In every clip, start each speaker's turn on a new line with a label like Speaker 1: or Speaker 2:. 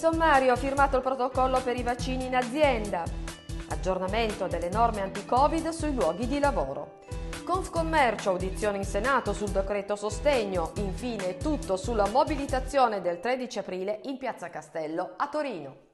Speaker 1: sommario, firmato il protocollo per i vaccini in azienda. Aggiornamento delle norme anti-Covid sui luoghi di lavoro. Confcommercio, audizione in Senato sul decreto sostegno. Infine tutto sulla mobilitazione del 13 aprile in Piazza Castello a Torino.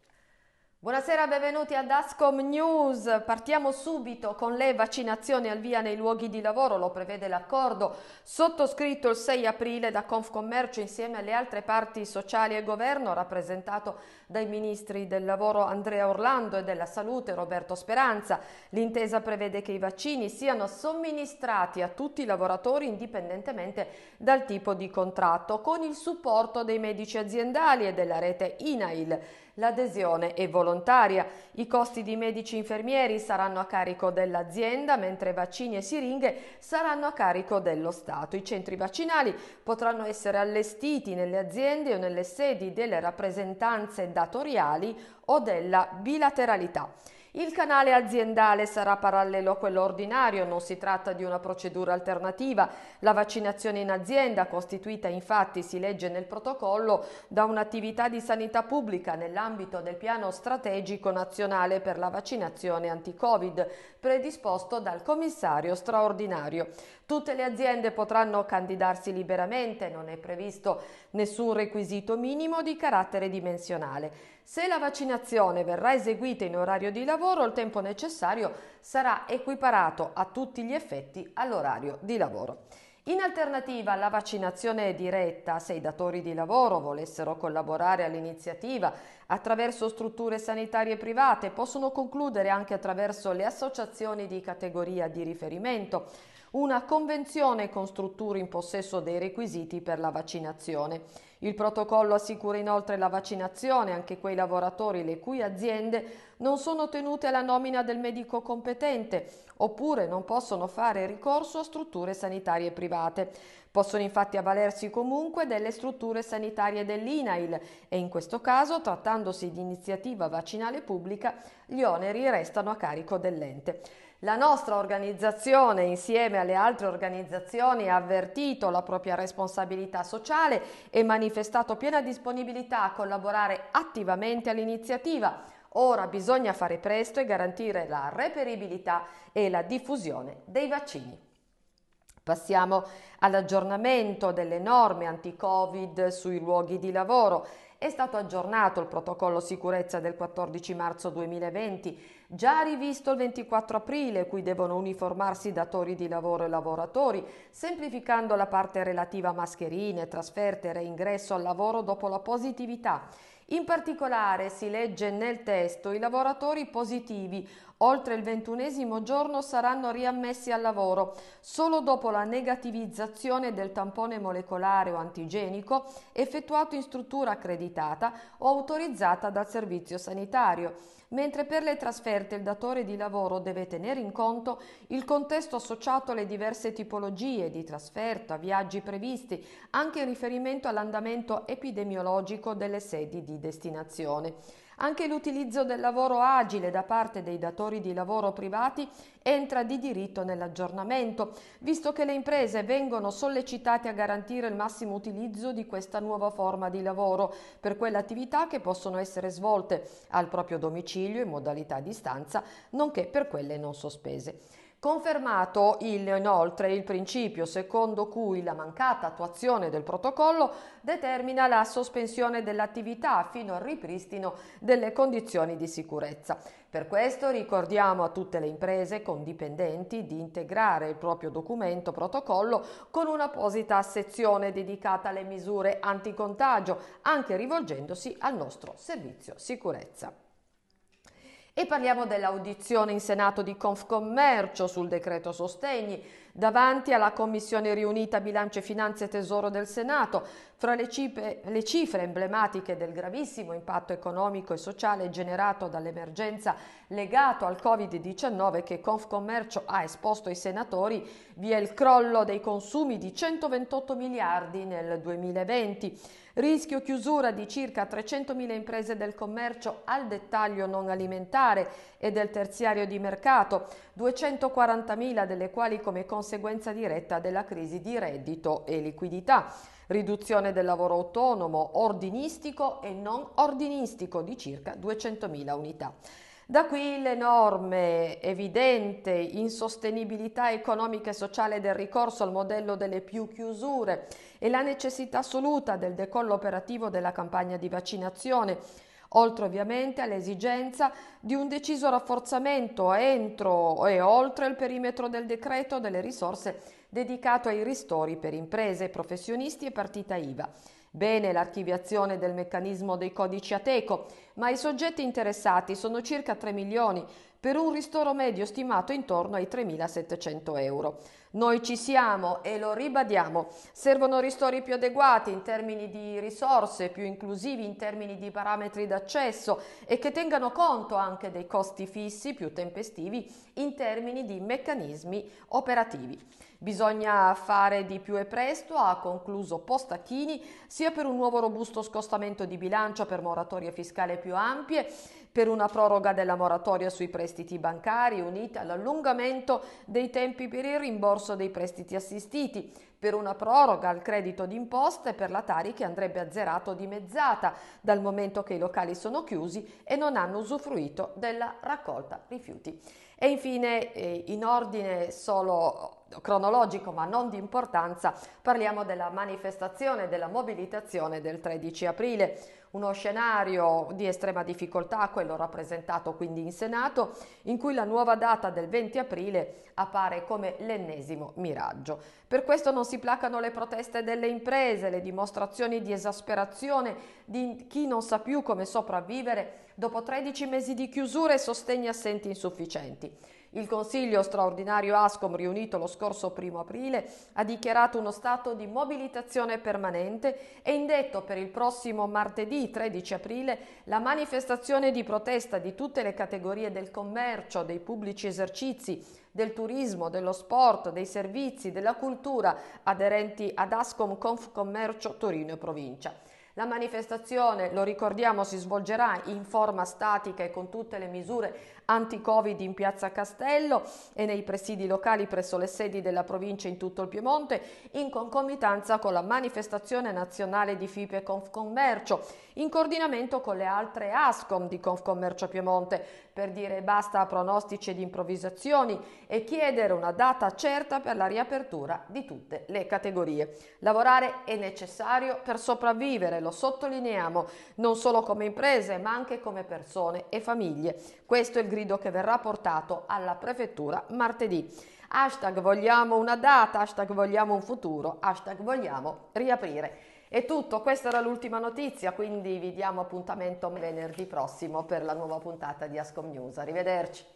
Speaker 1: Buonasera, benvenuti ad Ascom News. Partiamo subito con le vaccinazioni al via nei luoghi di lavoro, lo prevede l'accordo sottoscritto il 6 aprile da Confcommercio insieme alle altre parti sociali e governo, rappresentato dai ministri del lavoro Andrea Orlando e della salute Roberto Speranza. L'intesa prevede che i vaccini siano somministrati a tutti i lavoratori indipendentemente dal tipo di contratto, con il supporto dei medici aziendali e della rete INAIL. L'adesione è volontaria. I costi di medici infermieri saranno a carico dell'azienda, mentre vaccini e siringhe saranno a carico dello Stato. I centri vaccinali potranno essere allestiti nelle aziende o nelle sedi delle rappresentanze datoriali o della bilateralità. Il canale aziendale sarà parallelo a quello ordinario, non si tratta di una procedura alternativa. La vaccinazione in azienda, costituita infatti, si legge nel protocollo, da un'attività di sanità pubblica nell'ambito del piano strategico nazionale per la vaccinazione anti-Covid, predisposto dal commissario straordinario. Tutte le aziende potranno candidarsi liberamente, non è previsto nessun requisito minimo di carattere dimensionale. Se la vaccinazione verrà eseguita in orario di lavoro, il tempo necessario sarà equiparato a tutti gli effetti all'orario di lavoro. In alternativa alla vaccinazione diretta, se i datori di lavoro volessero collaborare all'iniziativa attraverso strutture sanitarie private, possono concludere anche attraverso le associazioni di categoria di riferimento una convenzione con strutture in possesso dei requisiti per la vaccinazione. Il protocollo assicura inoltre la vaccinazione anche quei lavoratori le cui aziende non sono tenute alla nomina del medico competente oppure non possono fare ricorso a strutture sanitarie private. Possono infatti avvalersi comunque delle strutture sanitarie dell'INAIL e in questo caso, trattandosi di iniziativa vaccinale pubblica, gli oneri restano a carico dell'ente. La nostra organizzazione, insieme alle altre organizzazioni, ha avvertito la propria responsabilità sociale e manifestato piena disponibilità a collaborare attivamente all'iniziativa. Ora bisogna fare presto e garantire la reperibilità e la diffusione dei vaccini. Passiamo all'aggiornamento delle norme anti-Covid sui luoghi di lavoro. È stato aggiornato il protocollo sicurezza del 14 marzo 2020 già rivisto il 24 aprile, cui devono uniformarsi datori di lavoro e lavoratori, semplificando la parte relativa a mascherine, trasferte e reingresso al lavoro dopo la positività. In particolare si legge nel testo i lavoratori positivi oltre il ventunesimo giorno saranno riammessi al lavoro solo dopo la negativizzazione del tampone molecolare o antigenico effettuato in struttura accreditata o autorizzata dal servizio sanitario mentre per le trasferte il datore di lavoro deve tenere in conto il contesto associato alle diverse tipologie di trasferta, viaggi previsti, anche in riferimento all'andamento epidemiologico delle sedi di destinazione. Anche l'utilizzo del lavoro agile da parte dei datori di lavoro privati entra di diritto nell'aggiornamento, visto che le imprese vengono sollecitate a garantire il massimo utilizzo di questa nuova forma di lavoro per quelle attività che possono essere svolte al proprio domicilio in modalità a distanza, nonché per quelle non sospese. Confermato il, inoltre il principio secondo cui la mancata attuazione del protocollo determina la sospensione dell'attività fino al ripristino delle condizioni di sicurezza. Per questo ricordiamo a tutte le imprese con dipendenti di integrare il proprio documento protocollo con un'apposita sezione dedicata alle misure anticontagio, anche rivolgendosi al nostro servizio sicurezza. E parliamo dell'audizione in Senato di Confcommercio sul decreto sostegni davanti alla Commissione riunita Bilancio e Finanze e Tesoro del Senato. Fra le cifre, le cifre emblematiche del gravissimo impatto economico e sociale generato dall'emergenza legato al Covid-19 che Confcommercio ha esposto ai senatori, vi è il crollo dei consumi di 128 miliardi nel 2020 Rischio chiusura di circa 300.000 imprese del commercio al dettaglio non alimentare e del terziario di mercato, 240.000 delle quali come conseguenza conseguenza diretta della crisi di reddito e liquidità riduzione del lavoro autonomo ordinistico e non ordinistico di circa 200.000 unità. Da qui l'enorme, evidente insostenibilità economica e sociale del ricorso al modello delle più chiusure e la necessità assoluta del decollo operativo della campagna di vaccinazione, oltre ovviamente all'esigenza di un deciso rafforzamento entro e oltre il perimetro del decreto delle risorse dedicato ai ristori per imprese, professionisti e partita IVA. Bene l'archiviazione del meccanismo dei codici Ateco, ma i soggetti interessati sono circa 3 milioni per un ristoro medio stimato intorno ai 3.700 euro. Noi ci siamo e lo ribadiamo, servono ristori più adeguati in termini di risorse, più inclusivi in termini di parametri d'accesso e che tengano conto anche dei costi fissi più tempestivi in termini di meccanismi operativi. Bisogna fare di più e presto, ha concluso Postacchini, sia per un nuovo robusto scostamento di bilancio per moratorie fiscali più ampie, per una proroga della moratoria sui prestiti bancari unita all'allungamento dei tempi per il rimborso dei prestiti assistiti, per una proroga al credito d'imposta e per la Tari che andrebbe azzerato o dimezzata dal momento che i locali sono chiusi e non hanno usufruito della raccolta rifiuti. E infine, eh, in ordine solo cronologico ma non di importanza, parliamo della manifestazione, della mobilitazione del 13 aprile, uno scenario di estrema difficoltà, quello rappresentato quindi in Senato, in cui la nuova data del 20 aprile appare come l'ennesimo miraggio. Per questo non si placano le proteste delle imprese, le dimostrazioni di esasperazione di chi non sa più come sopravvivere dopo 13 mesi di chiusura e sostegni assenti insufficienti. Il Consiglio straordinario ASCOM riunito lo scorso 1 aprile ha dichiarato uno stato di mobilitazione permanente e indetto per il prossimo martedì 13 aprile la manifestazione di protesta di tutte le categorie del commercio, dei pubblici esercizi, del turismo, dello sport, dei servizi, della cultura aderenti ad ASCOM Confcommercio Torino e provincia. La manifestazione, lo ricordiamo, si svolgerà in forma statica e con tutte le misure anti-Covid in Piazza Castello e nei presidi locali presso le sedi della provincia in tutto il Piemonte, in concomitanza con la manifestazione nazionale di FIPE Confcommercio, in coordinamento con le altre ASCOM di Confcommercio Piemonte, per dire basta a pronostici ed improvvisazioni e chiedere una data certa per la riapertura di tutte le categorie. Lavorare è necessario per sopravvivere, lo sottolineiamo, non solo come imprese ma anche come persone e famiglie. Questo è il grido che verrà portato alla prefettura martedì. Hashtag vogliamo una data, hashtag vogliamo un futuro, hashtag vogliamo riaprire. È tutto, questa era l'ultima notizia, quindi vi diamo appuntamento venerdì prossimo per la nuova puntata di Ascom News. Arrivederci.